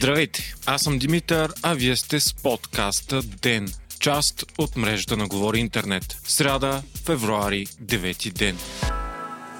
Здравейте, аз съм Димитър, а вие сте с подкаста ДЕН, част от мрежата на Говори Интернет. Сряда, февруари, 9 ден.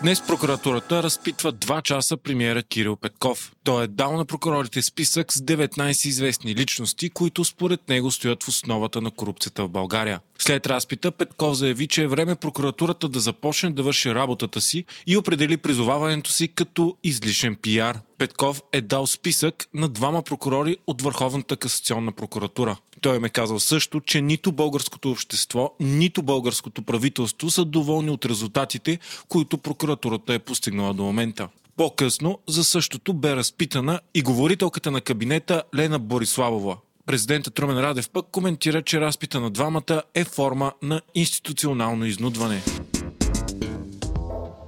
Днес прокуратурата разпитва 2 часа премиера Кирил Петков. Той е дал на прокурорите списък с 19 известни личности, които според него стоят в основата на корупцията в България. След разпита Петков заяви, че е време прокуратурата да започне да върши работата си и определи призоваването си като излишен пиар. Петков е дал списък на двама прокурори от Върховната касационна прокуратура. Той ме казал също, че нито българското общество, нито българското правителство са доволни от резултатите, които прокуратурата е постигнала до момента. По-късно за същото бе разпитана и говорителката на кабинета Лена Бориславова. Президентът Трумен Радев пък коментира, че разпита на двамата е форма на институционално изнудване.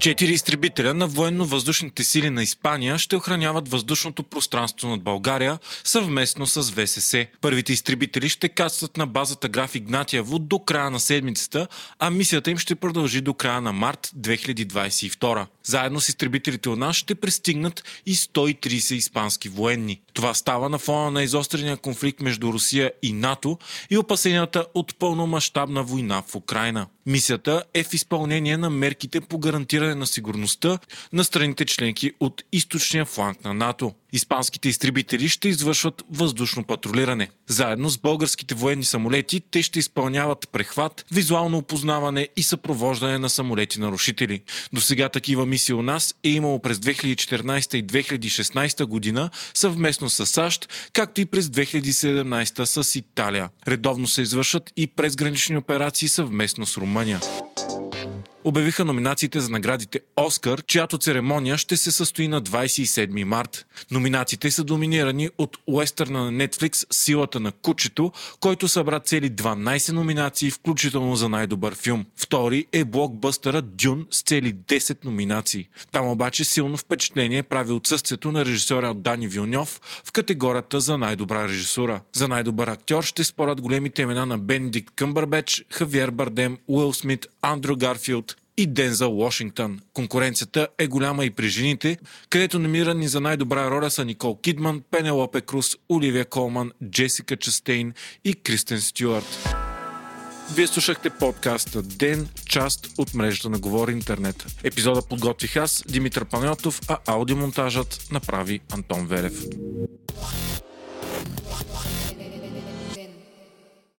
Четири изтребителя на военно-въздушните сили на Испания ще охраняват въздушното пространство над България съвместно с ВСС. Първите изтребители ще кацат на базата Граф Игнатиево до края на седмицата, а мисията им ще продължи до края на март 2022. Заедно с изтребителите от нас ще пристигнат и 130 испански военни. Това става на фона на изострения конфликт между Русия и НАТО и опасенията от пълномащабна война в Украина. Мисията е в изпълнение на мерките по гарантиране на сигурността на страните членки от източния фланг на НАТО. Испанските изтребители ще извършват въздушно патрулиране. Заедно с българските военни самолети те ще изпълняват прехват, визуално опознаване и съпровождане на самолети нарушители. До сега такива мисии у нас е имало през 2014 и 2016 година съвместно с САЩ, както и през 2017 с Италия. Редовно се извършват и презгранични операции съвместно с Румъния обявиха номинациите за наградите Оскар, чиято церемония ще се състои на 27 март. Номинациите са доминирани от уестърна на Netflix Силата на кучето, който събра цели 12 номинации, включително за най-добър филм. Втори е блокбъстъра Дюн с цели 10 номинации. Там обаче силно впечатление прави отсъствието на режисьора Дани Вилньов в категорията за най-добра режисура. За най-добър актьор ще спорят големите имена на Бенедикт Къмбърбеч, Хавиер Бардем, Уил Смит, Андрю Гарфилд, и Дензел Вашингтон. Конкуренцията е голяма и при жените, където намирани за най-добра роля са Никол Кидман, Пенелопе Круз, Оливия Колман, Джесика Частейн и Кристен Стюарт. Вие слушахте подкаста Ден, част от мрежата на Говори Интернет. Епизода подготвих аз, Димитър Панелтов, а аудиомонтажът направи Антон Велев.